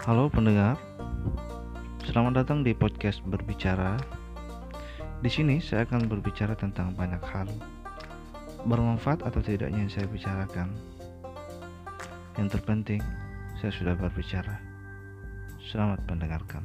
Halo pendengar, selamat datang di podcast berbicara. Di sini saya akan berbicara tentang banyak hal, bermanfaat atau tidaknya yang saya bicarakan. Yang terpenting, saya sudah berbicara. Selamat mendengarkan.